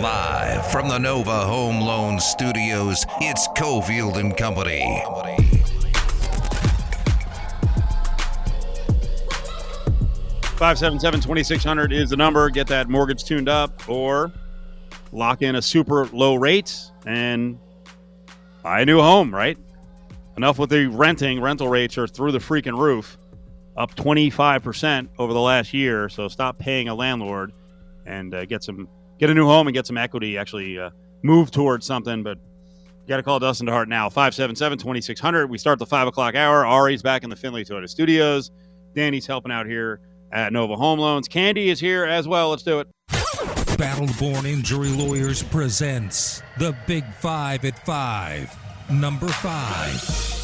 Live from the Nova Home Loan Studios, it's Cofield and Company. Five seven seven twenty six hundred is the number. Get that mortgage tuned up or lock in a super low rate and buy a new home, right? Enough with the renting. Rental rates are through the freaking roof, up 25% over the last year. So stop paying a landlord and uh, get some get a new home and get some equity. Actually, uh, move towards something. But you got to call Dustin DeHart now. 577 2600. We start the 5 o'clock hour. Ari's back in the Finley Toyota studios. Danny's helping out here at Nova Home Loans. Candy is here as well. Let's do it. Battleborn Injury Lawyers presents the Big Five at Five. Number five.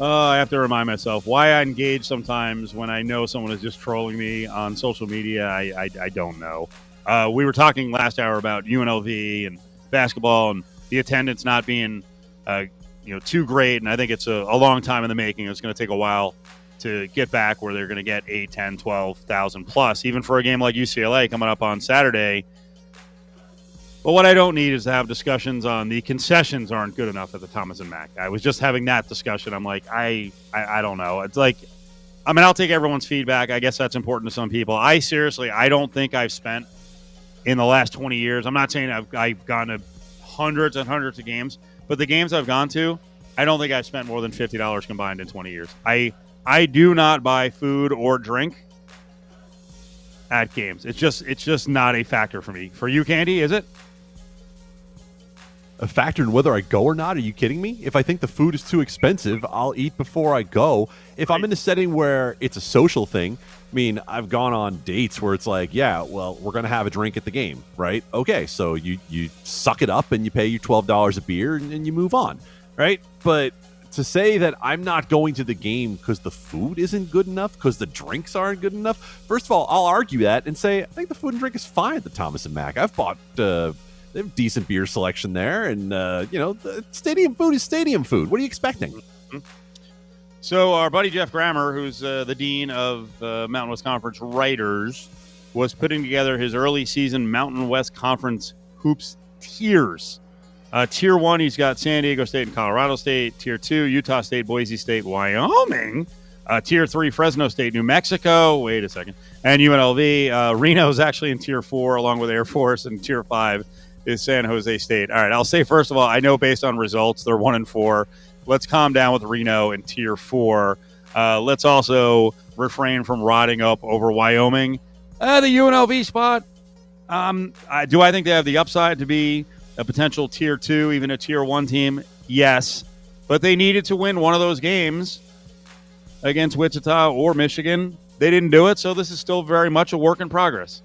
Uh, I have to remind myself why I engage sometimes when I know someone is just trolling me on social media. I, I, I don't know. Uh, we were talking last hour about UNLV and basketball and the attendance not being uh, you know too great, and I think it's a, a long time in the making. It's going to take a while to get back where they're going to get 8, 10, 12,000 plus, even for a game like UCLA coming up on Saturday. But what I don't need is to have discussions on the concessions aren't good enough at the Thomas and Mack. I was just having that discussion. I'm like, I, I, I don't know. It's like, I mean, I'll take everyone's feedback. I guess that's important to some people. I seriously, I don't think I've spent in the last 20 years. I'm not saying I've, I've gone to hundreds and hundreds of games, but the games I've gone to, I don't think I've spent more than fifty dollars combined in 20 years. I, I do not buy food or drink at games. It's just, it's just not a factor for me. For you, Candy, is it? A factor in whether I go or not? Are you kidding me? If I think the food is too expensive, I'll eat before I go. If I'm in a setting where it's a social thing, I mean, I've gone on dates where it's like, yeah, well, we're gonna have a drink at the game, right? Okay, so you you suck it up and you pay your twelve dollars a beer and, and you move on, right? But to say that I'm not going to the game because the food isn't good enough, because the drinks aren't good enough. First of all, I'll argue that and say I think the food and drink is fine at the Thomas and Mack. I've bought uh, they have decent beer selection there, and uh, you know, stadium food is stadium food. What are you expecting? Mm-hmm. So our buddy Jeff Grammer, who's uh, the dean of uh, Mountain West Conference writers, was putting together his early season Mountain West Conference hoops tiers. Uh, tier one, he's got San Diego State and Colorado State. Tier two, Utah State, Boise State, Wyoming. Uh, tier three, Fresno State, New Mexico. Wait a second. And UNLV. Uh, Reno is actually in tier four, along with Air Force. And tier five is San Jose State. All right. I'll say, first of all, I know based on results, they're one and four. Let's calm down with Reno in tier four. Uh, let's also refrain from rotting up over Wyoming. Uh, the UNLV spot. Um, I, do I think they have the upside to be a potential tier two, even a tier one team? Yes. But they needed to win one of those games against Wichita or Michigan. They didn't do it, so this is still very much a work in progress.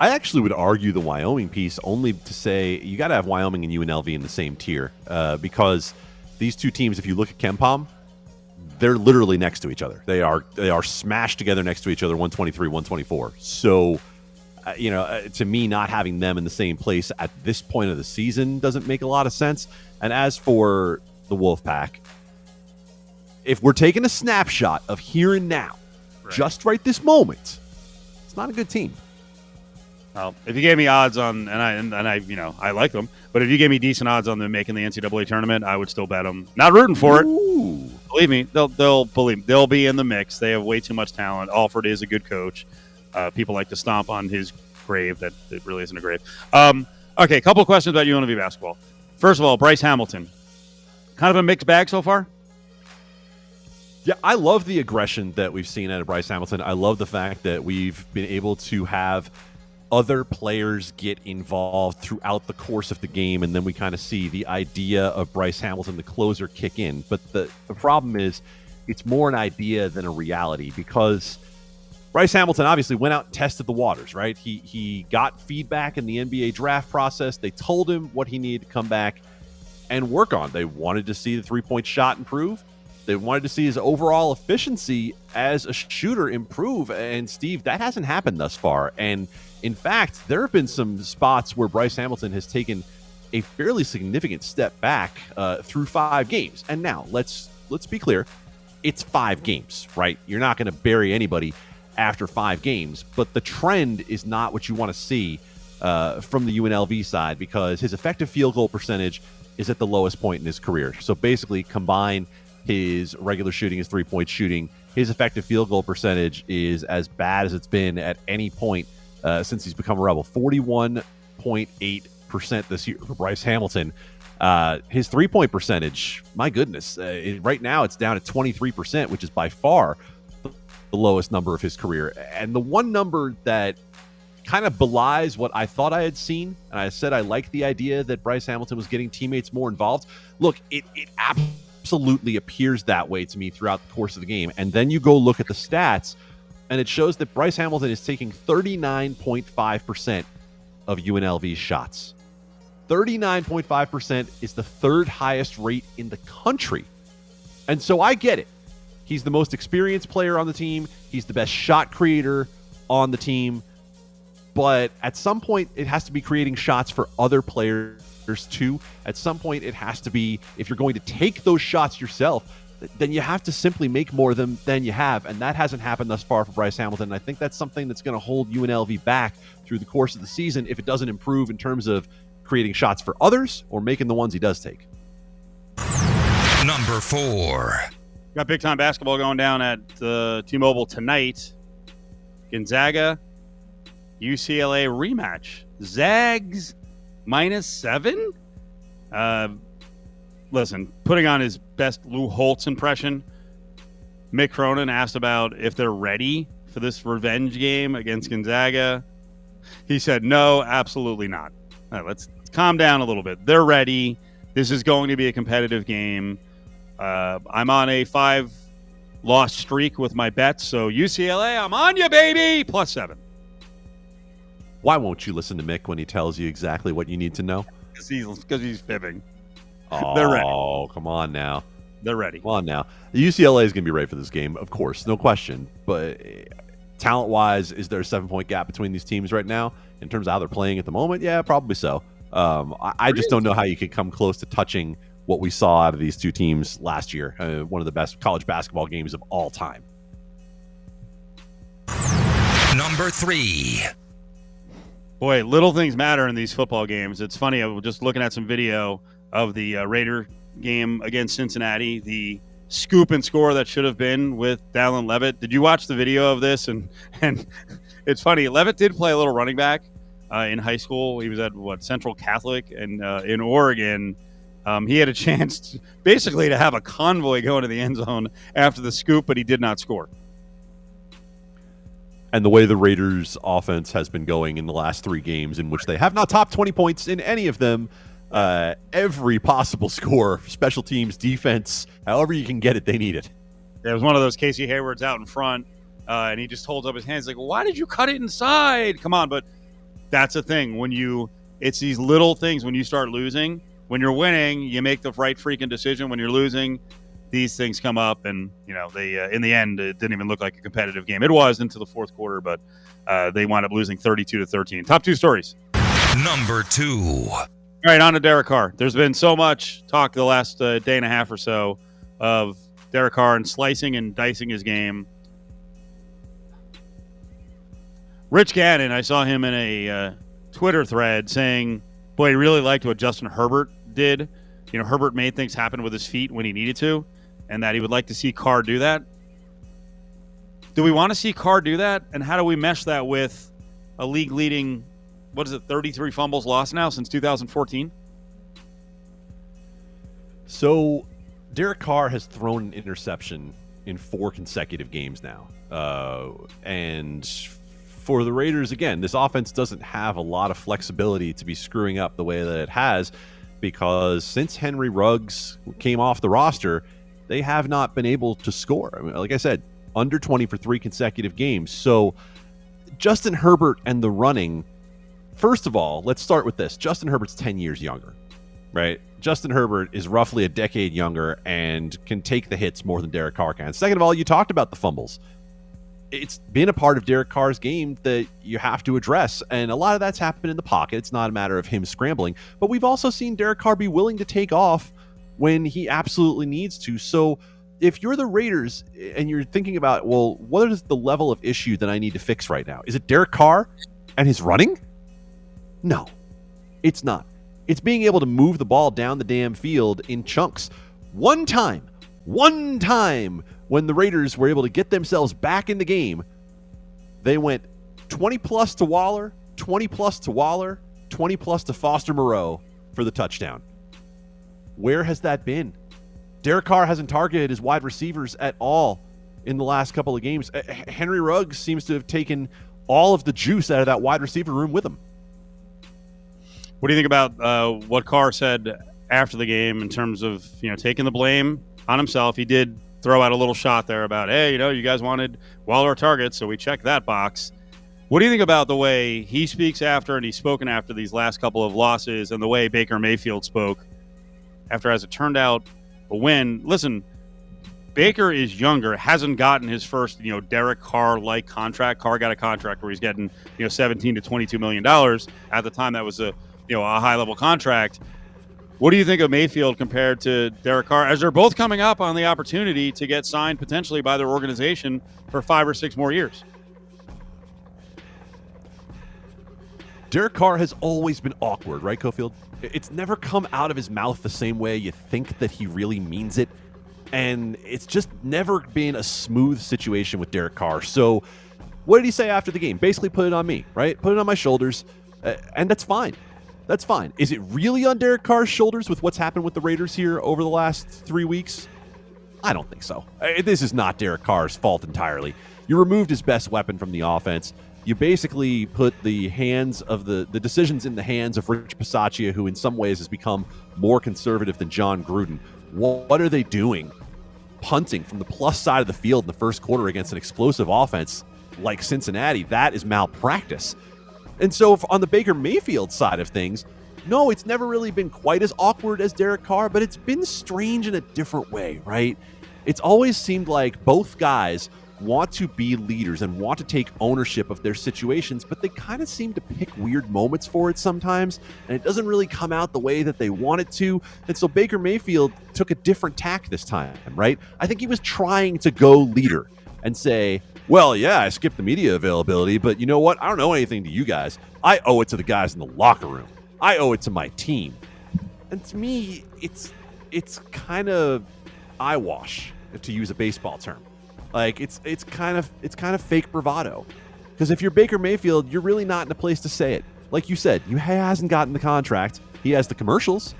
I actually would argue the Wyoming piece only to say you got to have Wyoming and UNLV in the same tier uh, because these two teams, if you look at KenPom, they're literally next to each other. They are they are smashed together next to each other, 123, 124. So, uh, you know, uh, to me, not having them in the same place at this point of the season doesn't make a lot of sense. And as for the Wolfpack, if we're taking a snapshot of here and now, right. just right this moment, it's not a good team. Well, if you gave me odds on, and I and, and, I, you know, I like them, but if you gave me decent odds on them making the NCAA tournament, I would still bet them. Not rooting for Ooh. it. Believe me, they'll they'll believe they'll be in the mix. They have way too much talent. Alford is a good coach. Uh, people like to stomp on his grave. That it really isn't a grave. Um, okay, a couple of questions about UNLV basketball. First of all, Bryce Hamilton, kind of a mixed bag so far. Yeah, I love the aggression that we've seen out of Bryce Hamilton. I love the fact that we've been able to have other players get involved throughout the course of the game, and then we kind of see the idea of Bryce Hamilton, the closer, kick in. But the, the problem is, it's more an idea than a reality because Bryce Hamilton obviously went out and tested the waters, right? He he got feedback in the NBA draft process. They told him what he needed to come back and work on. They wanted to see the three point shot improve. They wanted to see his overall efficiency as a shooter improve. And Steve, that hasn't happened thus far. And in fact, there have been some spots where Bryce Hamilton has taken a fairly significant step back uh, through five games. And now let's let's be clear, it's five games, right? You're not going to bury anybody. after five games. But the trend is not what you want to see uh, from the UNLV side because his effective field goal percentage is at the lowest point in his career. So basically, combine his regular shooting, his three point shooting, his effective field goal percentage is as bad as it's been at any point uh, since he's become a Rebel 41.8% this year for Bryce Hamilton. Uh, his three point percentage, my goodness, uh, it, right now it's down at 23%, which is by far the lowest number of his career. And the one number that kind of belies what I thought I had seen, and I said I liked the idea that Bryce Hamilton was getting teammates more involved. Look, it, it absolutely appears that way to me throughout the course of the game. And then you go look at the stats, and it shows that Bryce Hamilton is taking 39.5% of UNLV's shots. 39.5% is the third highest rate in the country. And so I get it. He's the most experienced player on the team, he's the best shot creator on the team. But at some point, it has to be creating shots for other players too. At some point, it has to be if you're going to take those shots yourself, then you have to simply make more of them than you have. And that hasn't happened thus far for Bryce Hamilton. And I think that's something that's going to hold UNLV back through the course of the season if it doesn't improve in terms of creating shots for others or making the ones he does take. Number four. Got big time basketball going down at uh, T Mobile tonight. Gonzaga, UCLA rematch. Zags minus seven? Uh, listen, putting on his best Lou Holtz impression, Mick Cronin asked about if they're ready for this revenge game against Gonzaga. He said, no, absolutely not. Right, let's calm down a little bit. They're ready. This is going to be a competitive game. Uh, I'm on a five loss streak with my bets. So UCLA, I'm on you, baby. Plus seven. Why won't you listen to Mick when he tells you exactly what you need to know? Because he's, cause he's fibbing. Oh, They're ready. Oh, come on now. They're ready. Come on now. The UCLA is going to be ready for this game, of course, no question. But talent wise, is there a seven point gap between these teams right now in terms of how they're playing at the moment? Yeah, probably so. Um, I, I just don't know how you could come close to touching what we saw out of these two teams last year. Uh, one of the best college basketball games of all time. Number three. Boy, little things matter in these football games. It's funny. I was just looking at some video of the uh, Raider game against Cincinnati. The scoop and score that should have been with Dallin Leavitt. Did you watch the video of this? And and it's funny. Leavitt did play a little running back uh, in high school. He was at what Central Catholic and uh, in Oregon. Um, he had a chance, to, basically, to have a convoy go into the end zone after the scoop, but he did not score. And the way the Raiders' offense has been going in the last three games, in which they have not topped 20 points in any of them, uh, every possible score, special teams, defense, however you can get it, they need it. There was one of those Casey Hayward's out in front, uh, and he just holds up his hands like, "Why did you cut it inside? Come on!" But that's a thing when you. It's these little things when you start losing. When you're winning, you make the right freaking decision. When you're losing, these things come up, and you know they. Uh, in the end, it didn't even look like a competitive game. It was into the fourth quarter, but uh, they wound up losing 32 to 13. Top two stories. Number two. All right, on to Derek Carr. There's been so much talk the last uh, day and a half or so of Derek Carr and slicing and dicing his game. Rich Gannon, I saw him in a uh, Twitter thread saying, "Boy, he really liked what Justin Herbert did. You know, Herbert made things happen with his feet when he needed to, and that he would like to see Carr do that. Do we want to see Carr do that? And how do we mesh that with a league leading, what is it, 33 fumbles lost now since 2014? So, Derek Carr has thrown an interception in four consecutive games now. Uh, and for the Raiders, again, this offense doesn't have a lot of flexibility to be screwing up the way that it has because since Henry Ruggs came off the roster, they have not been able to score. I mean, like I said, under 20 for three consecutive games. So, Justin Herbert and the running, first of all, let's start with this. Justin Herbert's 10 years younger, right? Justin Herbert is roughly a decade younger and can take the hits more than Derek Carr can. Second of all, you talked about the fumbles. It's been a part of Derek Carr's game that you have to address. And a lot of that's happened in the pocket. It's not a matter of him scrambling. But we've also seen Derek Carr be willing to take off when he absolutely needs to. So if you're the Raiders and you're thinking about, well, what is the level of issue that I need to fix right now? Is it Derek Carr and his running? No, it's not. It's being able to move the ball down the damn field in chunks. One time, one time when the Raiders were able to get themselves back in the game, they went 20 plus to Waller, 20 plus to Waller, 20 plus to Foster Moreau for the touchdown. Where has that been? Derek Carr hasn't targeted his wide receivers at all in the last couple of games. Henry Ruggs seems to have taken all of the juice out of that wide receiver room with him. What do you think about uh, what Carr said after the game in terms of you know taking the blame on himself? He did throw out a little shot there about, hey, you know, you guys wanted Waller targets, so we checked that box. What do you think about the way he speaks after and he's spoken after these last couple of losses and the way Baker Mayfield spoke after, as it turned out, a win? Listen, Baker is younger, hasn't gotten his first, you know, Derek Carr like contract. Carr got a contract where he's getting, you know, 17 to 22 million dollars. At the time that was a, you know, a high level contract. What do you think of Mayfield compared to Derek Carr as they're both coming up on the opportunity to get signed potentially by their organization for 5 or 6 more years? Derek Carr has always been awkward, right, Cofield? It's never come out of his mouth the same way you think that he really means it. And it's just never been a smooth situation with Derek Carr. So, what did he say after the game? Basically, put it on me, right? Put it on my shoulders. Uh, and that's fine. That's fine. Is it really on Derek Carr's shoulders with what's happened with the Raiders here over the last three weeks? I don't think so. Uh, this is not Derek Carr's fault entirely. You removed his best weapon from the offense you basically put the hands of the the decisions in the hands of Rich Bisaccia, who in some ways has become more conservative than Jon Gruden. What are they doing? Punting from the plus side of the field in the first quarter against an explosive offense like Cincinnati, that is malpractice. And so on the Baker Mayfield side of things, no, it's never really been quite as awkward as Derek Carr, but it's been strange in a different way, right? It's always seemed like both guys want to be leaders and want to take ownership of their situations, but they kind of seem to pick weird moments for it sometimes, and it doesn't really come out the way that they want it to. And so Baker Mayfield took a different tack this time, right? I think he was trying to go leader and say, well, yeah, I skipped the media availability, but you know what? I don't owe anything to you guys. I owe it to the guys in the locker room. I owe it to my team. And to me, it's it's kind of eyewash, to use a baseball term. Like it's it's kind of it's kind of fake bravado. Because if you're Baker Mayfield, you're really not in a place to say it. Like you said, you hasn't gotten the contract. He has the commercials,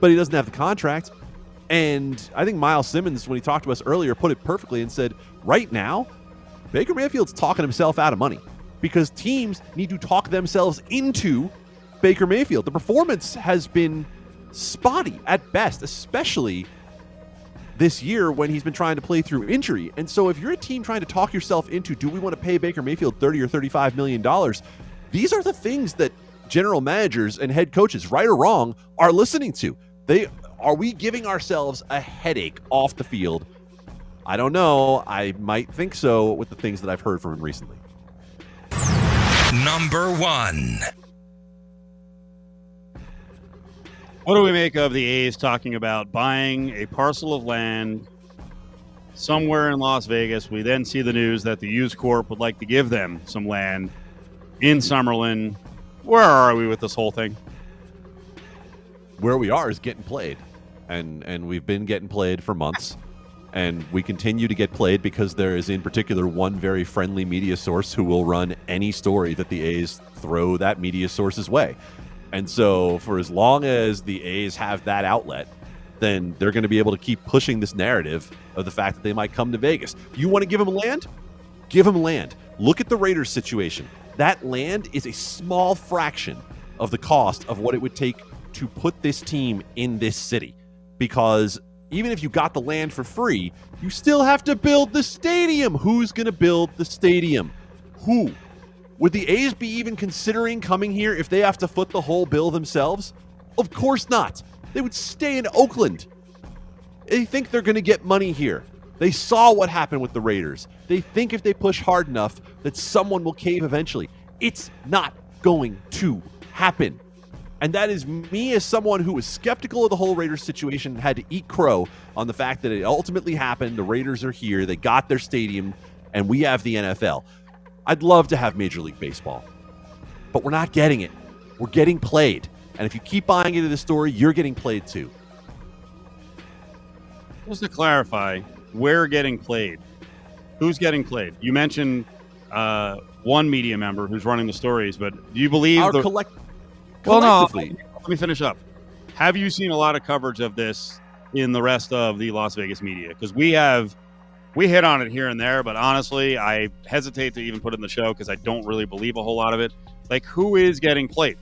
but he doesn't have the contract. And I think Myles Simmons, when he talked to us earlier, put it perfectly and said, right now, Baker Mayfield's talking himself out of money because teams need to talk themselves into Baker Mayfield. The performance has been spotty at best, especially this year when he's been trying to play through injury. And so if you're a team trying to talk yourself into do we want to pay Baker Mayfield 30 or 35 million dollars, these are the things that general managers and head coaches, right or wrong, are listening to. They are we giving ourselves a headache off the field? I don't know. I might think so with the things that I've heard from him recently. Number 1. What do we make of the A's talking about buying a parcel of land somewhere in Las Vegas? We then see the news that the Hughes Corp would like to give them some land in Summerlin. Where are we with this whole thing? Where we are is getting played, and and we've been getting played for months, and we continue to get played because there is in particular one very friendly media source who will run any story that the A's throw that media source's way. And so, for as long as the A's have that outlet, then they're going to be able to keep pushing this narrative of the fact that they might come to Vegas. You want to give them land? Give them land. Look at the Raiders situation. That land is a small fraction of the cost of what it would take to put this team in this city. Because even if you got the land for free, you still have to build the stadium. Who's going to build the stadium? Who? Would the A's be even considering coming here if they have to foot the whole bill themselves? Of course not. They would stay in Oakland. They think they're going to get money here. They saw what happened with the Raiders. They think if they push hard enough that someone will cave eventually. It's not going to happen. And that is me as someone who was skeptical of the whole Raiders situation, had to eat crow on the fact that it ultimately happened. The Raiders are here, they got their stadium, and we have the NFL. I'd love to have Major League Baseball, but we're not getting it. We're getting played. And if you keep buying into the story, you're getting played too. Just to clarify, we're getting played. Who's getting played? You mentioned uh, one media member who's running the stories, but do you believe Our the, collect- Well, no, let me finish up. Have you seen a lot of coverage of this in the rest of the Las Vegas media? Because we have, we hit on it here and there, but honestly, I hesitate to even put it in the show because I don't really believe a whole lot of it. Like, who is getting played?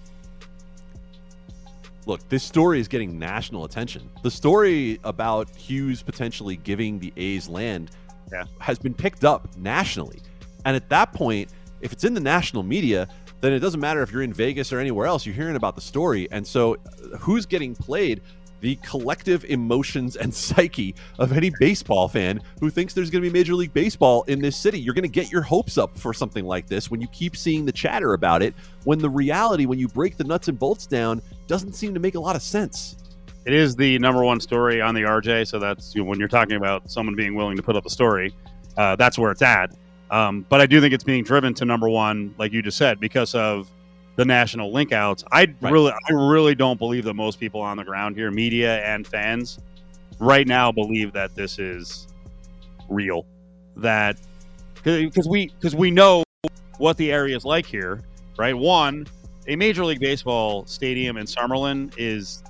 look, this story is getting national attention. The story about Hughes potentially giving the A's land Yeah. has been picked up nationally. And at that point, if it's in the national media, then it doesn't matter if you're in Vegas or anywhere else, you're hearing about the story. And so, uh, who's getting played? The collective emotions and psyche of any baseball fan who thinks there's going to be Major League Baseball in this city. You're going to get your hopes up for something like this when you keep seeing the chatter about it, when the reality, when you break the nuts and bolts down, doesn't seem to make a lot of sense. It is the number one story on the RJ, so that's you know, when you're talking about someone being willing to put up a story, uh, that's where it's at. Um, but I do think it's being driven to number one, like you just said, because of the national link outs. I Right. really, I really don't believe that most people on the ground here, media and fans, right now believe that this is real. That because we because we know what the area is like here, right? One, a Major League Baseball stadium in Summerlin is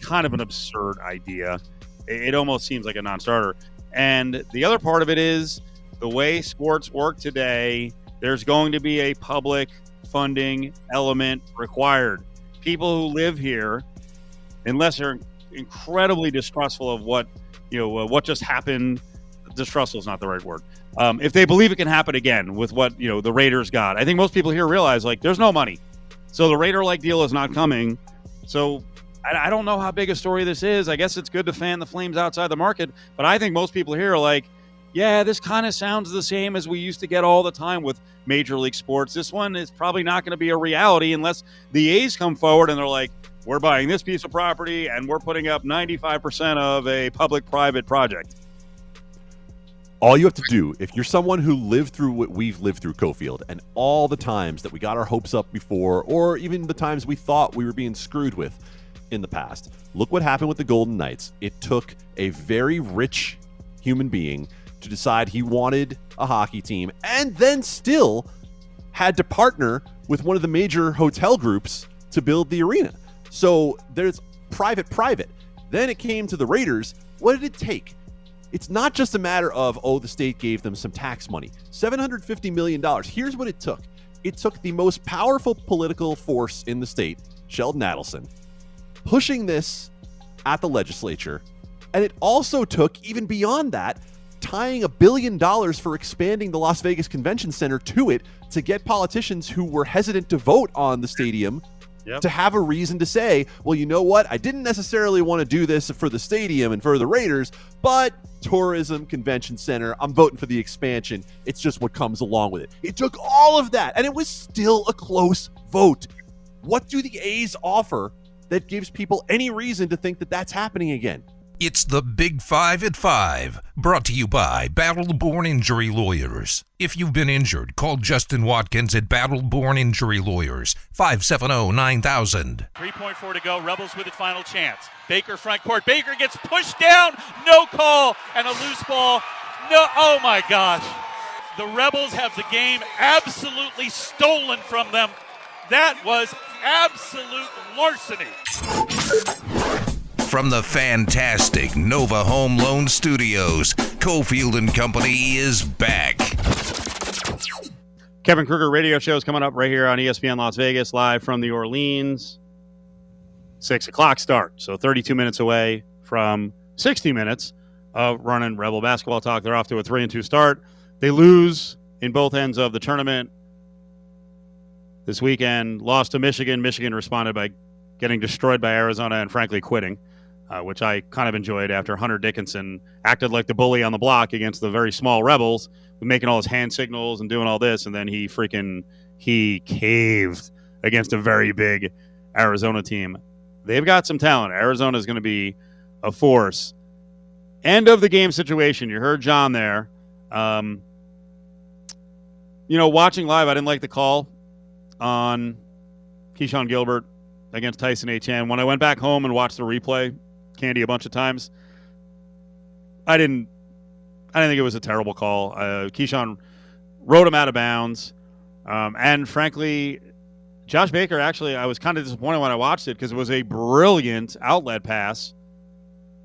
kind of an absurd idea. It, it almost seems like a non-starter. And the other part of it is the way sports work today. There's going to be a public funding element required. People who live here, unless they're incredibly distrustful of what you know uh, what just happened, distrustful is not the right word. Um, if they believe it can happen again with what you know the Raiders got, I think most people here realize like there's no money, so the Raider like deal is not coming. So I, I don't know how big a story this is. I guess it's good to fan the flames outside the market, but I think most people here are like, yeah, this kind of sounds the same as we used to get all the time with Major League Sports. This one is probably not going to be a reality unless the A's come forward and they're like, we're buying this piece of property and we're putting up 95% of a public private project. All you have to do, if you're someone who lived through what we've lived through, Cofield, and all the times that we got our hopes up before, or even the times we thought we were being screwed with in the past, look what happened with the Golden Knights. It took a very rich human being to decide he wanted a hockey team and then still had to partner with one of the major hotel groups to build the arena. So there's private, private. Then it came to the Raiders. What did it take? It's not just a matter of, oh, the state gave them some tax money. $750 million. Here's what it took it took the most powerful political force in the state, Sheldon Adelson, pushing this at the legislature. And it also took, even beyond that, tying a billion dollars for expanding the Las Vegas Convention Center to it to get politicians who were hesitant to vote on the stadium Yep. to have a reason to say, well, you know what? I didn't necessarily want to do this for the stadium and for the Raiders, but tourism, convention center, I'm voting for the expansion. It's just what comes along with it. It took all of that, and it was still a close vote. What do the A's offer that gives people any reason to think that that's happening again? It's the Big Five at Five, brought to you by Battleborn Injury Lawyers. If you've been injured, call Justin Watkins at Battleborn Injury Lawyers, 570 9000. 3.4 to go. Rebels with a final chance. Baker front court. Baker gets pushed down. No call and a loose ball. No. Oh my gosh. The Rebels have the game absolutely stolen from them. That was absolute larceny. From the fantastic Nova Home Loan Studios, Cofield and Company is back. Kevin Kruger radio show is coming up right here on ESPN Las Vegas, live from the Orleans. Six o'clock start, so 32 minutes away from 60 minutes of running Rebel basketball talk. They're off to a three and two start. They lose in both ends of the tournament this weekend. Lost to Michigan. Michigan responded by getting destroyed by Arizona and frankly quitting, uh, which I kind of enjoyed after Hunter Dickinson acted like the bully on the block against the very small Rebels making all his hand signals and doing all this, and then he freaking he caved against a very big Arizona team. They've got some talent. Arizona is going to be a force. End of the game situation. You heard John there. Um, you know, watching live, I didn't like the call on Keshon Gilbert against Tyson Etienne. When I went back home and watched the replay, Candy a bunch of times, I didn't. I didn't think it was a terrible call. Uh, Keshon wrote him out of bounds, um, and frankly, Josh Baker actually, I was kind of disappointed when I watched it because it was a brilliant outlet pass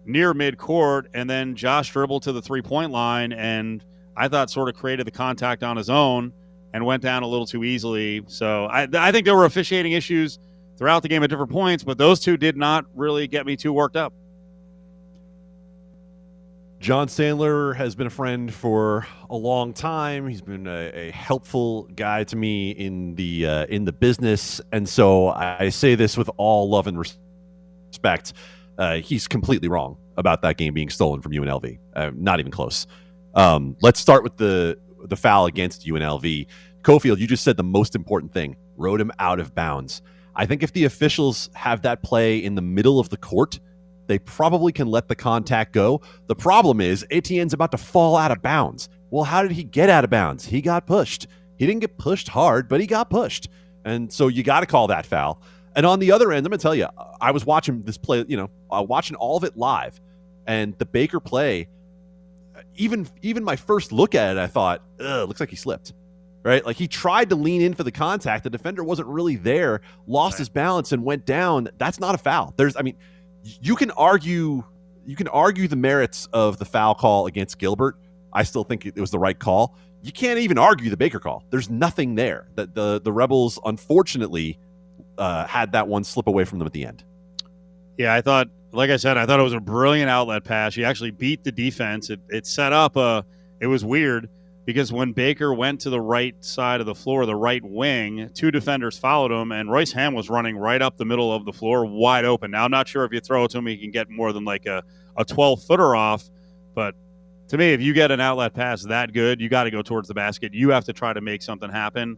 near midcourt, and then Josh dribbled to the three point line, and I thought sort of created the contact on his own and went down a little too easily. So I, I think there were officiating issues throughout the game at different points, but those two did not really get me too worked up. Jon Sandler has been a friend for a long time. He's been a, a helpful guy to me in the uh, in the business, and so I say this with all love and respect. Uh, he's completely wrong about that game being stolen from UNLV. Uh, not even close. Um, let's start with the the foul against UNLV. Cofield, you just said the most important thing: wrote him out of bounds. I think if the officials have that play in the middle of the court they probably can let the contact go. The problem is Etienne's about to fall out of bounds. Well, how did he get out of bounds? He got pushed. He didn't get pushed hard, but he got pushed. And so you got to call that foul. And on the other end, I'm going to tell you, I was watching this play, you know, uh, watching all of it live. And the Baker play, even even my first look at it, I thought, ugh, looks like he slipped. Right? Like he tried to lean in for the contact. The defender wasn't really there, lost right. his balance and went down. That's not a foul. There's, I mean, you can argue you can argue the merits of the foul call against Gilbert. I still think it was the right call. You can't even argue the Baker call. There's nothing there. That the the Rebels unfortunately uh, had that one slip away from them at the end. Yeah, I thought, like I said, I thought it was a brilliant outlet pass. He actually beat the defense. It, it set up a. It was weird because when Baker went to the right side of the floor, the right wing, two defenders followed him, and Royce Ham was running right up the middle of the floor, wide open. Now, I'm not sure if you throw it to him, he can get more than like a, a 12 footer off, but to me, if you get an outlet pass that good, you got to go towards the basket. You have to try to make something happen,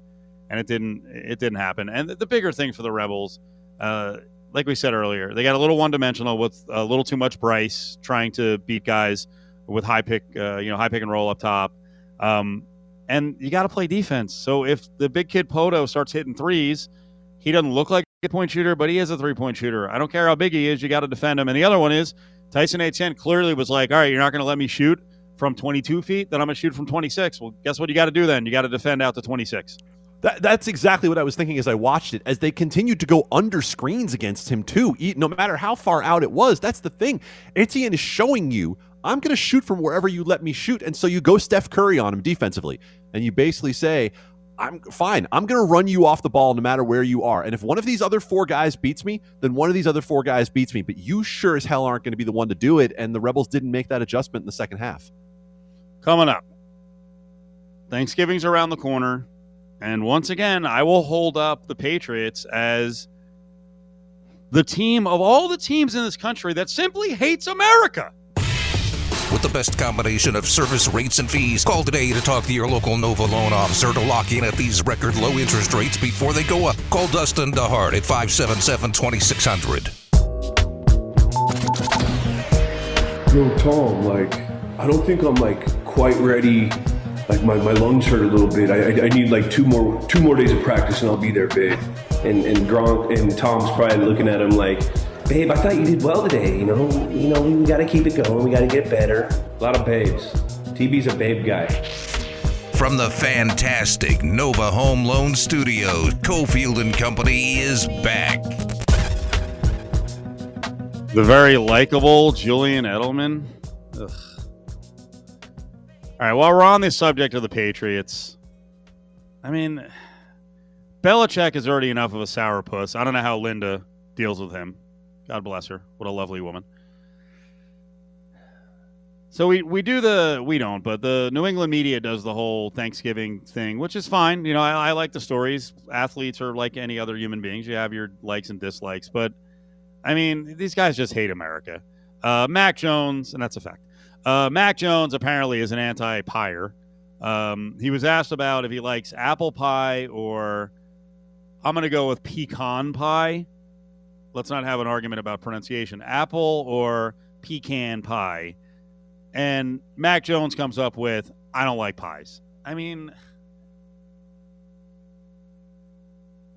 and it didn't. It didn't happen. And the, bigger thing for the Rebels, uh, like we said earlier, they got a little one dimensional with a little too much Bryce trying to beat guys with high pick, uh, you know, high pick and roll up top. Um, and you got to play defense. So if the big kid Pohto starts hitting threes, he doesn't look like a point shooter, but he is a three point shooter. I don't care how big he is, you got to defend him. And the other one is Tyson Etienne clearly was like, all right, you're not going to let me shoot from 22 feet, then I'm going to shoot from 26. Well, guess what you got to do then? You got to defend out to 26. That, that's exactly what I was thinking as I watched it. As they continued to go under screens against him, too, no matter how far out it was. That's the thing. Etienne is showing you I'm going to shoot from wherever you let me shoot. And so you go Steph Curry on him defensively. And you basically say, I'm fine. I'm going to run you off the ball no matter where you are. And if one of these other four guys beats me, then one of these other four guys beats me. But you sure as hell aren't going to be the one to do it. And the Rebels didn't make that adjustment in the second half. Coming up, Thanksgiving's around the corner. And once again, I will hold up the Patriots as the team of all the teams in this country that simply hates America with the best combination of service rates and fees. Call today to talk to your local Nova loan officer to lock in at these record low interest rates before they go up. Call Dustin DeHart at 577 2600. Yo, Tom, like, I don't think I'm like quite ready. Like my, my lungs hurt a little bit. I, I, I need like two more two more days of practice and I'll be there, babe. And and Gronk and Tom's probably looking at him like, babe, I thought you did well today. You know, you know, we got to keep it going. We got to get better. A lot of babes. TB's a babe guy. From the fantastic Nova Home Loan Studios, Cofield and Company is back. The very likable Julian Edelman. Ugh. All right, while we're on the subject of the Patriots, I mean, Belichick is already enough of a sourpuss. I don't know how Linda deals with him. God bless her. What a lovely woman. So we, we do the we don't, but the New England media does the whole Thanksgiving thing, which is fine. You know, I, I like the stories. Athletes are like any other human beings. You have your likes and dislikes, but I mean, these guys just hate America. Uh, Mac Jones, and that's a fact. Uh, Mac Jones apparently is an anti-pier. Um, he was asked about if he likes apple pie or I'm going to go with pecan pie let's not have an argument about pronunciation. Apple or pecan pie. And Mac Jones comes up with, I don't like pies. I mean,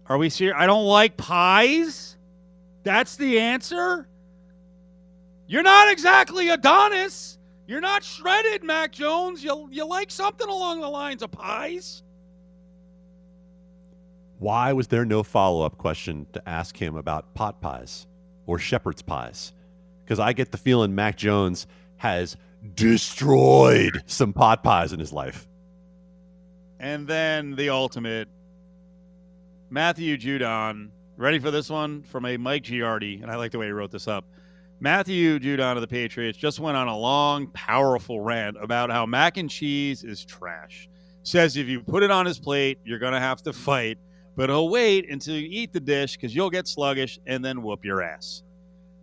are we serious? I don't like pies? That's the answer? You're not exactly Adonis. You're not shredded, Mac Jones. You, you like something along the lines of pies? Why was there no follow up question to ask him about pot pies or shepherd's pies? Because I get the feeling Mac Jones has destroyed some pot pies in his life. And then the ultimate Matthew Judon. Ready for this one from a Mike Giardi? And I like the way he wrote this up. Matthew Judon of the Patriots just went on a long, powerful rant about how mac and cheese is trash. Says if you put it on his plate, you're going to have to fight, but he'll wait until you eat the dish because you'll get sluggish and then whoop your ass.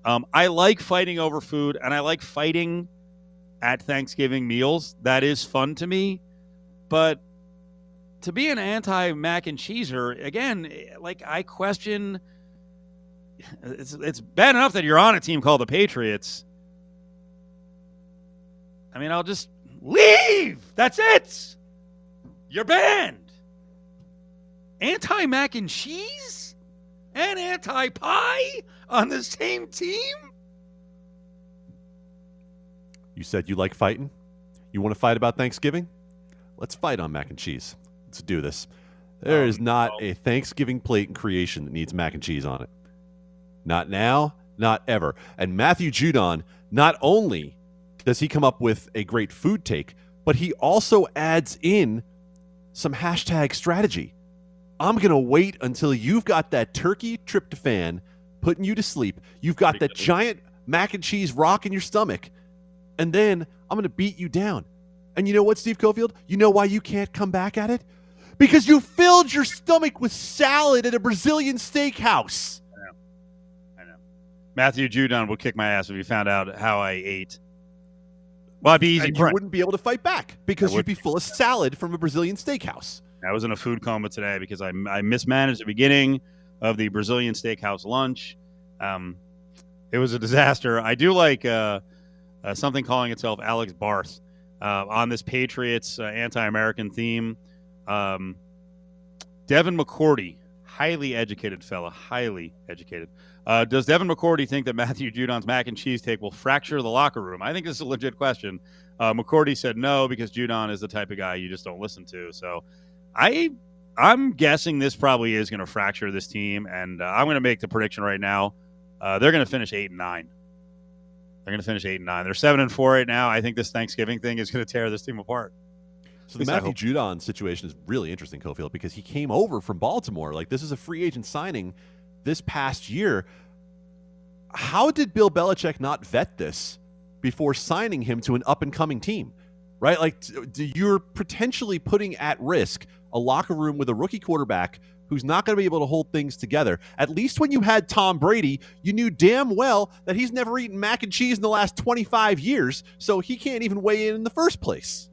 Um, I like fighting over food and I like fighting at Thanksgiving meals. That is fun to me. But to be an anti mac and cheeser, again, like I question it's it's bad enough that you're on a team called the Patriots. I mean, I'll just leave. That's it. You're banned. Anti mac and cheese and anti pie on the same team? You said you like fighting? You want to fight about Thanksgiving? Let's fight on mac and cheese. Let's do this. There is um, not no. a Thanksgiving plate in creation that needs mac and cheese on it. Not now, not ever. And Matthew Judon, not only does he come up with a great food take, but he also adds in some hashtag strategy. I'm going to wait until you've got that turkey tryptophan putting you to sleep. You've got that giant mac and cheese rock in your stomach. And then I'm going to beat you down. And you know what, Steve Cofield? You know why you can't come back at it? Because you filled your stomach with salad at a Brazilian steakhouse. I know. I know. Matthew Judon would kick my ass if he found out how I ate. Well, it'd be easy. And you wouldn't be able to fight back because you'd be full of salad from a Brazilian steakhouse. I was in a food coma today because I, I mismanaged the beginning of the Brazilian steakhouse lunch. Um, it was a disaster. I do like uh, uh, something calling itself Alex Barth uh, on this Patriots uh, anti-American theme. Um, Devin McCourty, highly educated fella, highly educated. Uh, does Devin McCourty think that Matthew Judon's mac and cheese take will fracture the locker room? I think this is a legit question. Uh, McCourty said no because Judon is the type of guy you just don't listen to. So I I'm guessing this probably is going to fracture this team, and uh, I'm going to make the prediction right now. Uh, they're going to finish eight and nine. They're going to finish eight and nine. They're seven and four right now. I think this Thanksgiving thing is going to tear this team apart. So the least Matthew. Judon situation is really interesting, Cofield, because he came over from Baltimore. Like this is a free agent signing this past year. How did Bill Belichick not vet this before signing him to an up and coming team? Right? Like t- d- you're potentially putting at risk a locker room with a rookie quarterback who's not going to be able to hold things together. At least when you had Tom Brady, you knew damn well that he's never eaten mac and cheese in the last 25 years, so he can't even weigh in in the first place.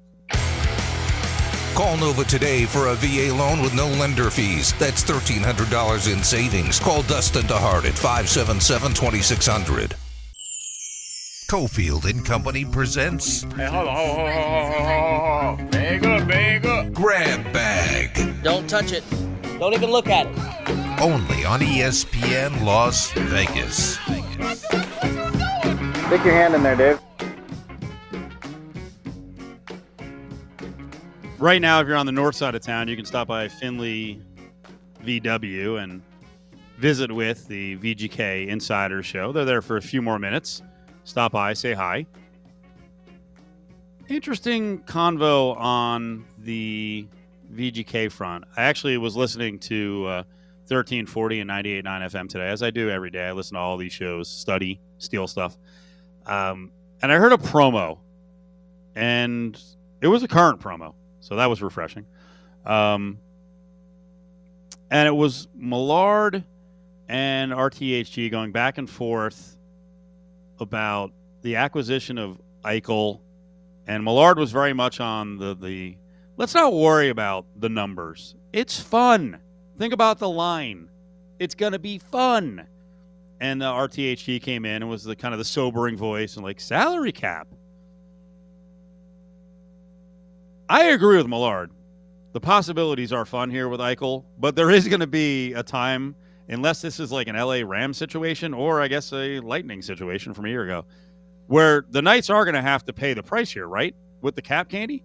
Call Nova today for a VA loan with no lender fees. That's $1,300 in savings. Call Dustin DeHart at 577 2600. Cofield and Company presents Hey, hold on, hold on, hold on, hold on, hold on. Bag up, bag up. Grab Bag. Don't touch it. Don't even look at it. Only on ESPN Las Vegas. Stick your hand in there, Dave. Right now, if you're on the north side of town, you can stop by Finley VW and visit with the VGK Insider Show. They're there for a few more minutes. Stop by, say hi. Interesting convo on the VGK front. I actually was listening to uh, 1340 and 98.9 FM today, as I do every day. I listen to all these shows, study, steal stuff. Um, and I heard a promo, and it was a current promo, so that was refreshing. Um, and it was Millard and RTHG going back and forth about the acquisition of Eichel, and Millard was very much on the the. Let's not worry about the numbers. It's fun. Think about the line. It's going to be fun. and uh, RTHT came in and was the kind of the sobering voice and like salary cap. I agree with Millard. The possibilities are fun here with Eichel, but there is going to be a time, unless this is like an LA Ram situation or I guess a Lightning situation from a year ago, where the Knights are going to have to pay the price here, right? With the cap candy?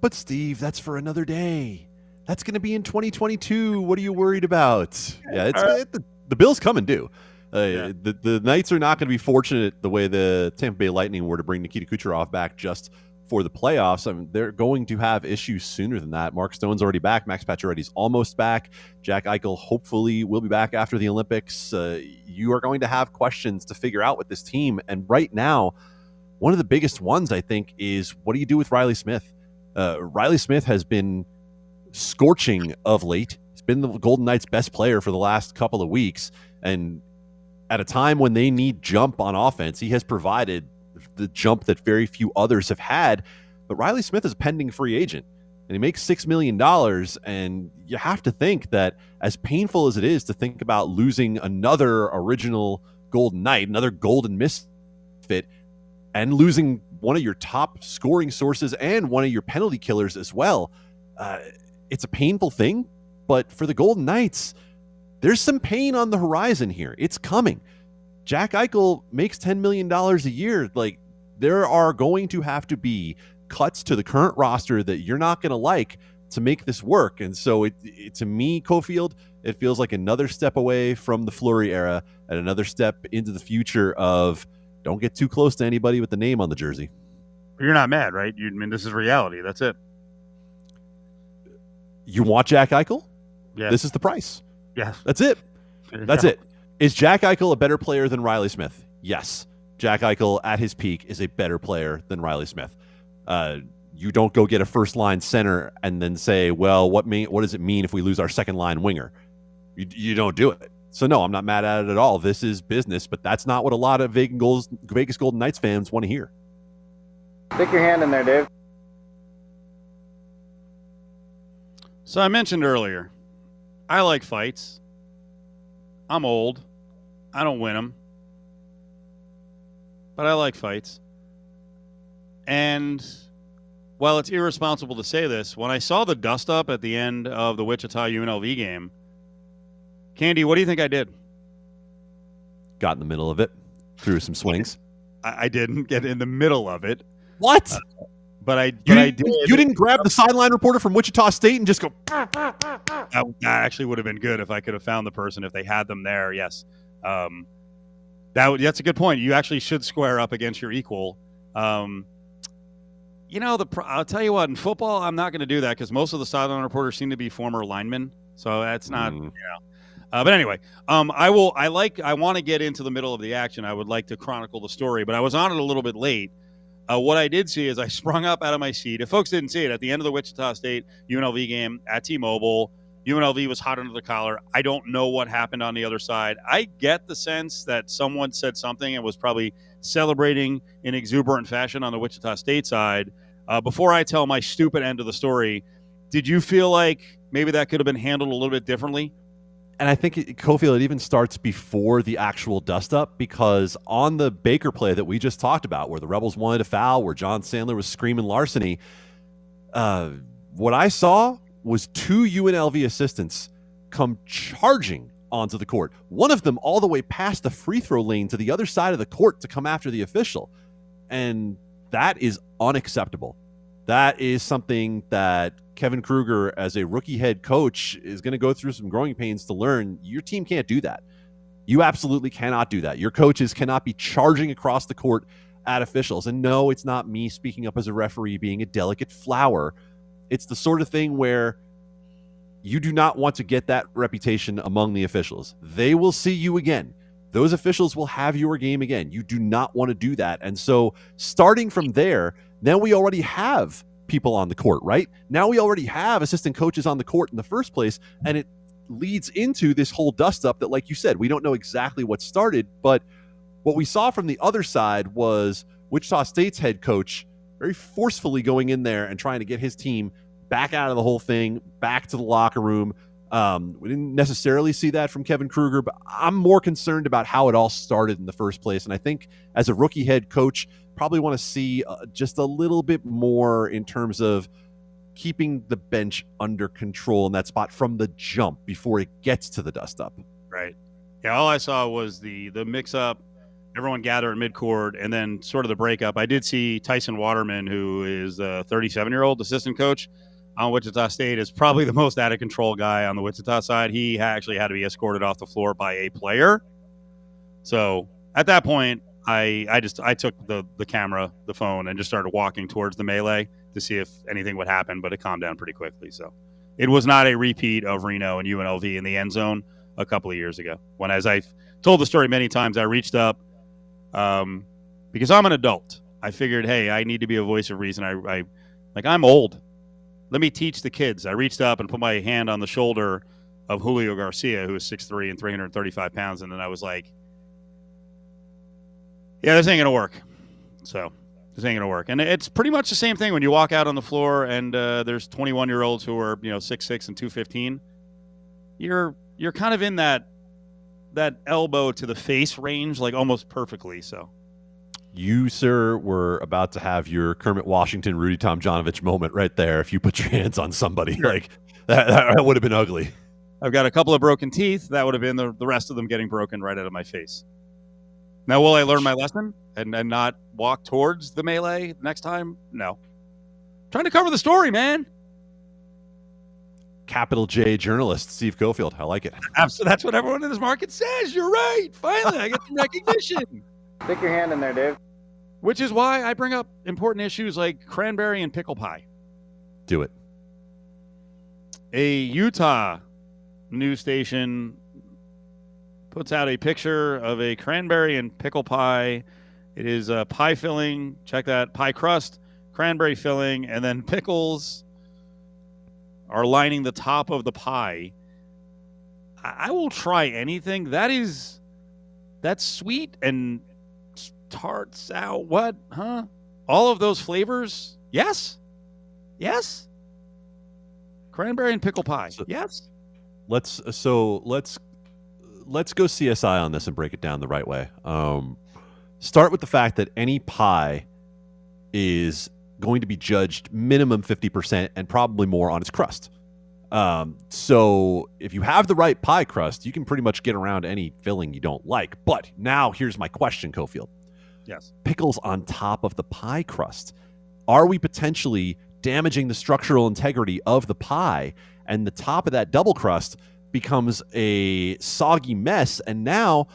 But Steve, that's for another day. That's going to be in 2022. What are you worried about? Yeah, it's Uh, it, the, the Bills come and do. Uh, Yeah. the, the Knights are not going to be fortunate the way the Tampa Bay Lightning were to bring Nikita Kucherov back just for the playoffs. I mean, they're going to have issues sooner than that. Mark Stone's already back. Max Pacioretty's almost back. Jack Eichel hopefully will be back after the Olympics. Uh, you are going to have questions to figure out with this team. And right now, one of the biggest ones, I think, is what do you do with Riley Smith? Uh, Riley Smith has been scorching of late. He's been the Golden Knights' best player for the last couple of weeks. And at a time when they need jump on offense, he has provided the jump that very few others have had. But Riley Smith is a pending free agent and he makes $6 million. And you have to think that, as painful as it is to think about losing another original Golden Knight, another Golden Misfit, and losing one of your top scoring sources and one of your penalty killers as well, uh, it's a painful thing. But for the Golden Knights, there's some pain on the horizon here. It's coming. Jack Eichel makes $10 million a year. Like, there are going to have to be cuts to the current roster that you're not going to like to make this work. And so, it, it to me, Cofield, it feels like another step away from the Fleury era and another step into the future of don't get too close to anybody with the name on the jersey. You're not mad, right? You I mean this is reality. That's it. You want Jack Eichel? Yeah. This is the price. yes. That's it. That's it. Is Jack Eichel a better player than Riley Smith? Yes. Jack Eichel at his peak is a better player than Riley Smith. Uh, you don't go get a first line center and then say, well, what mean, what does it mean if we lose our second line winger? You, you don't do it. So no, I'm not mad at it at all. This is business, but that's not what a lot of Vegas, Goals, Vegas Golden Knights fans want to hear. Stick your hand in there, Dave. So I mentioned earlier, I like fights. I'm old. I don't win them. But I like fights. And while it's irresponsible to say this, when I saw the dust up at the end of the Wichita UNLV game, Candy, what do you think I did? Got in the middle of it, threw some swings. I, I didn't get in the middle of it, What? but I, You but I didn't, you didn't grab the sideline reporter from Wichita State and just go, That, that actually would have been good if I could have found the person if they had them there. Yes, um, that would, that's a good point. You actually should square up against your equal. Um, you know, the I'll tell you what. In football, I'm not going to do that because most of the sideline reporters seem to be former linemen, so that's not. Mm. Uh, but anyway, um, I will. I like. I want to get into the middle of the action. I would like to chronicle the story, but I was on it a little bit late. Uh, what I did see is I sprung up out of my seat. If folks didn't see it, at the end of the Wichita State UNLV game at T-Mobile, UNLV was hot under the collar. I don't know what happened on the other side. I get the sense that someone said something and was probably celebrating in exuberant fashion on the Wichita State side. Uh, before I tell my stupid end of the story, did you feel like maybe that could have been handled a little bit differently? And I think it, Cofield it even starts before the actual dust up because on the Baker play that we just talked about, where the Rebels wanted a foul, where Jon Sandler was screaming larceny, uh, what I saw was two UNLV assistants come charging onto the court. One of them all the way past the free throw lane to the other side of the court to come after the official, and that is unacceptable. That is something that Kevin Kruger, as a rookie head coach, is going to go through some growing pains to learn. Your team can't do that. You absolutely cannot do that. Your coaches cannot be charging across the court at officials. And no, it's not me speaking up as a referee being a delicate flower. It's the sort of thing where you do not want to get that reputation among the officials. They will see you again. Those officials will have your game again. You do not want to do that. And so, starting from there, now we already have people on the court, right? Now we already have assistant coaches on the court in the first place. And it leads into this whole dust up that, like you said, we don't know exactly what started. But what we saw from the other side was Wichita State's head coach very forcefully going in there and trying to get his team back out of the whole thing, back to the locker room. Um, we didn't necessarily see that from Kevin Kruger, but I'm more concerned about how it all started in the first place. And I think as a rookie head coach, probably want to see uh, just a little bit more in terms of keeping the bench under control in that spot from the jump before it gets to the dust up. Right. Yeah. All I saw was the the mix up, everyone gather in midcourt, and then sort of the breakup. I did see Tyson Waterman, who is a 37 year old assistant coach on Wichita State, is probably the most out of control guy on the Wichita side. He actually had to be escorted off the floor by a player. So at that point, I I just I took the the camera, the phone, and just started walking towards the melee to see if anything would happen, but it calmed down pretty quickly. So it was not a repeat of Reno and UNLV in the end zone a couple of years ago. When, as I've told the story many times, I reached up um, because I'm an adult. I figured, hey, I need to be a voice of reason. I, I like I'm old let me teach the kids. I reached up and put my hand on the shoulder of Julio Garcia, who is 6'3 and 335 pounds. And then I was like, yeah, this ain't going to work. So this ain't going to work. And it's pretty much the same thing when you walk out on the floor and uh, there's 21 year olds who are, you know, 6'6 and 215. You're, you're kind of in that, that elbow to the face range, like almost perfectly. So you, sir, were about to have your Kermit Washington, Rudy Tomjanovich moment right there. If you put your hands on somebody, sure. like that, that would have been ugly. I've got a couple of broken teeth. That would have been the, the rest of them getting broken right out of my face. Now, will I learn my lesson and, and not walk towards the melee next time? No. I'm trying to cover the story, man. Capital J journalist Steve Cofield. I like it. Absolutely. That's what everyone in this market says. You're right. Finally, I get some recognition. Stick your hand in there, Dave. Which is why I bring up important issues like cranberry and pickle pie. Do it. A Utah news station puts out a picture of a cranberry and pickle pie. It is a pie filling. Check that pie crust, cranberry filling, and then pickles are lining the top of the pie. I will try anything. That is that's sweet and tart, sour, what? Huh? All of those flavors? Yes. Yes. Cranberry and pickle pie. So, yes. Let's so let's let's go CSI on this and break it down the right way. Um, start with the fact that any pie is going to be judged minimum 50% and probably more on its crust. Um, so if you have the right pie crust, you can pretty much get around any filling you don't like. But now here's my question, Cofield. Yes. Pickles on top of the pie crust. Are we potentially damaging the structural integrity of the pie? And the top of that double crust becomes a soggy mess. And now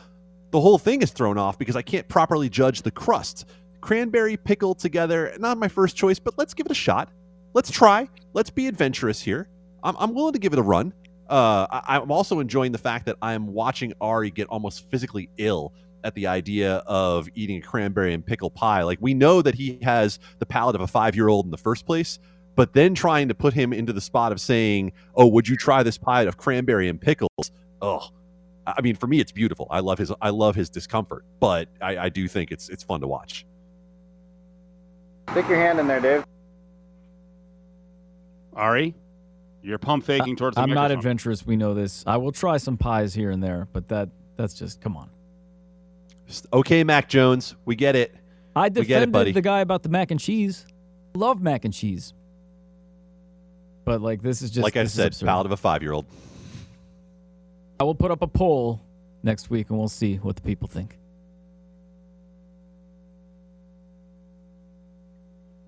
the whole thing is thrown off because I can't properly judge the crust. Cranberry pickle together, not my first choice, but let's give it a shot. Let's try. Let's be adventurous here. I'm, I'm willing to give it a run. Uh, I, I'm also enjoying the fact that I'm watching Ari get almost physically ill at the idea of eating a cranberry and pickle pie. Like we know that he has the palate of a five year old in the first place, but then trying to put him into the spot of saying, "Oh, would you try this pie of cranberry and pickles?" Oh, I mean, for me, it's beautiful. I love his I love his discomfort, but I, I do think it's it's fun to watch. Stick your hand in there, Dave. Ari, you're pump faking towards. I'm microphone. not adventurous. We know this. I will try some pies here and there, but that that's just come on. Okay, Mac Jones, we get it. I defended it, buddy. the guy about the mac and cheese. Love mac and cheese. But like this is just like I said, palate of a five year old. I will put up a poll next week and we'll see what the people think.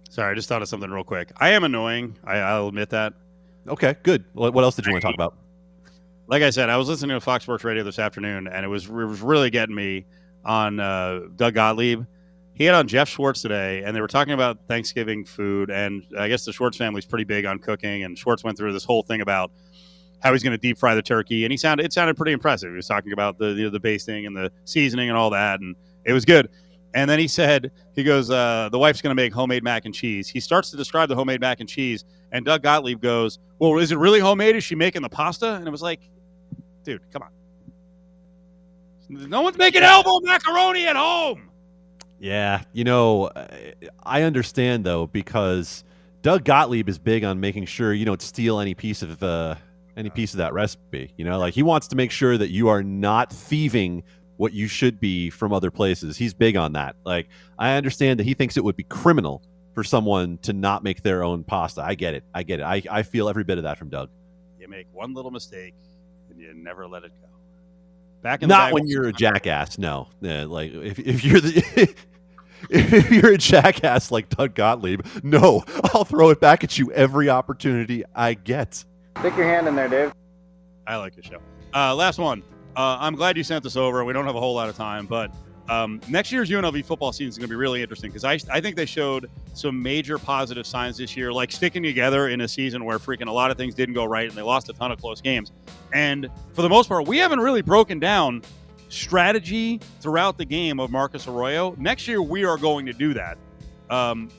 Sorry, I just thought of something real quick. I am annoying. I, will admit that. Okay, good. What else did you want to talk about? Like I said, I was listening to Fox Sports Radio this afternoon, and it was, it was really getting me on uh, Doug Gottlieb. He had on Jeff Schwartz today, and they were talking about Thanksgiving food. And I guess the Schwartz family's pretty big on cooking. And Schwartz went through this whole thing about how he's going to deep fry the turkey, and he sounded it sounded pretty impressive. He was talking about the you know, the basting and the seasoning and all that, and it was good. And then he said, he goes, uh, the wife's going to make homemade mac and cheese. He starts to describe the homemade mac and cheese, and Doug Gottlieb goes, "Well, is it really homemade? Is she making the pasta?" And it was like, dude, come on. No one's making elbow macaroni at home. Yeah, you know, I understand though because Doug Gottlieb is big on making sure you don't steal any piece of uh, any piece of that recipe. You know, like he wants to make sure that you are not thieving what you should be from other places. He's big on that. Like I understand that he thinks it would be criminal for someone to not make their own pasta. I get it. I get it. I, I feel every bit of that from Doug. You make one little mistake and you never let it go. Back in Not bag- when you're a jackass. No, Yeah, like if, if you're the if you're a jackass like Doug Gottlieb, no, I'll throw it back at you every opportunity I get. Stick your hand in there, Dave. I like your show. Uh, last one. Uh, I'm glad you sent this over. We don't have a whole lot of time, but um, next year's UNLV football season is going to be really interesting because I, I think they showed some major positive signs this year, like sticking together in a season where freaking a lot of things didn't go right and they lost a ton of close games. And for the most part, we haven't really broken down strategy throughout the game of Marcus Arroyo. Next year, we are going to do that. Um,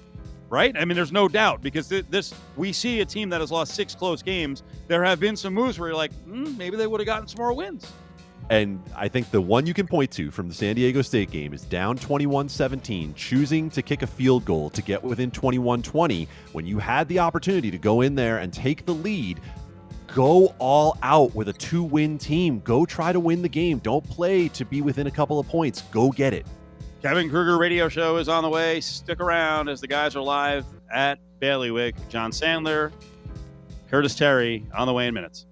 right? I mean, there's no doubt because th- this we see a team that has lost six close games. There have been some moves where you're like, mm, maybe they would have gotten some more wins. And I think the one you can point to from the San Diego State game is down 21 17, choosing to kick a field goal to get within 21 20 when you had the opportunity to go in there and take the lead. Go all out with a two win team. Go try to win the game. Don't play to be within a couple of points. Go get it. Kevin Kruger radio show is on the way. Stick around as the guys are live at Bailiwick. Jon Sandler, Curtis Terry on the way in minutes.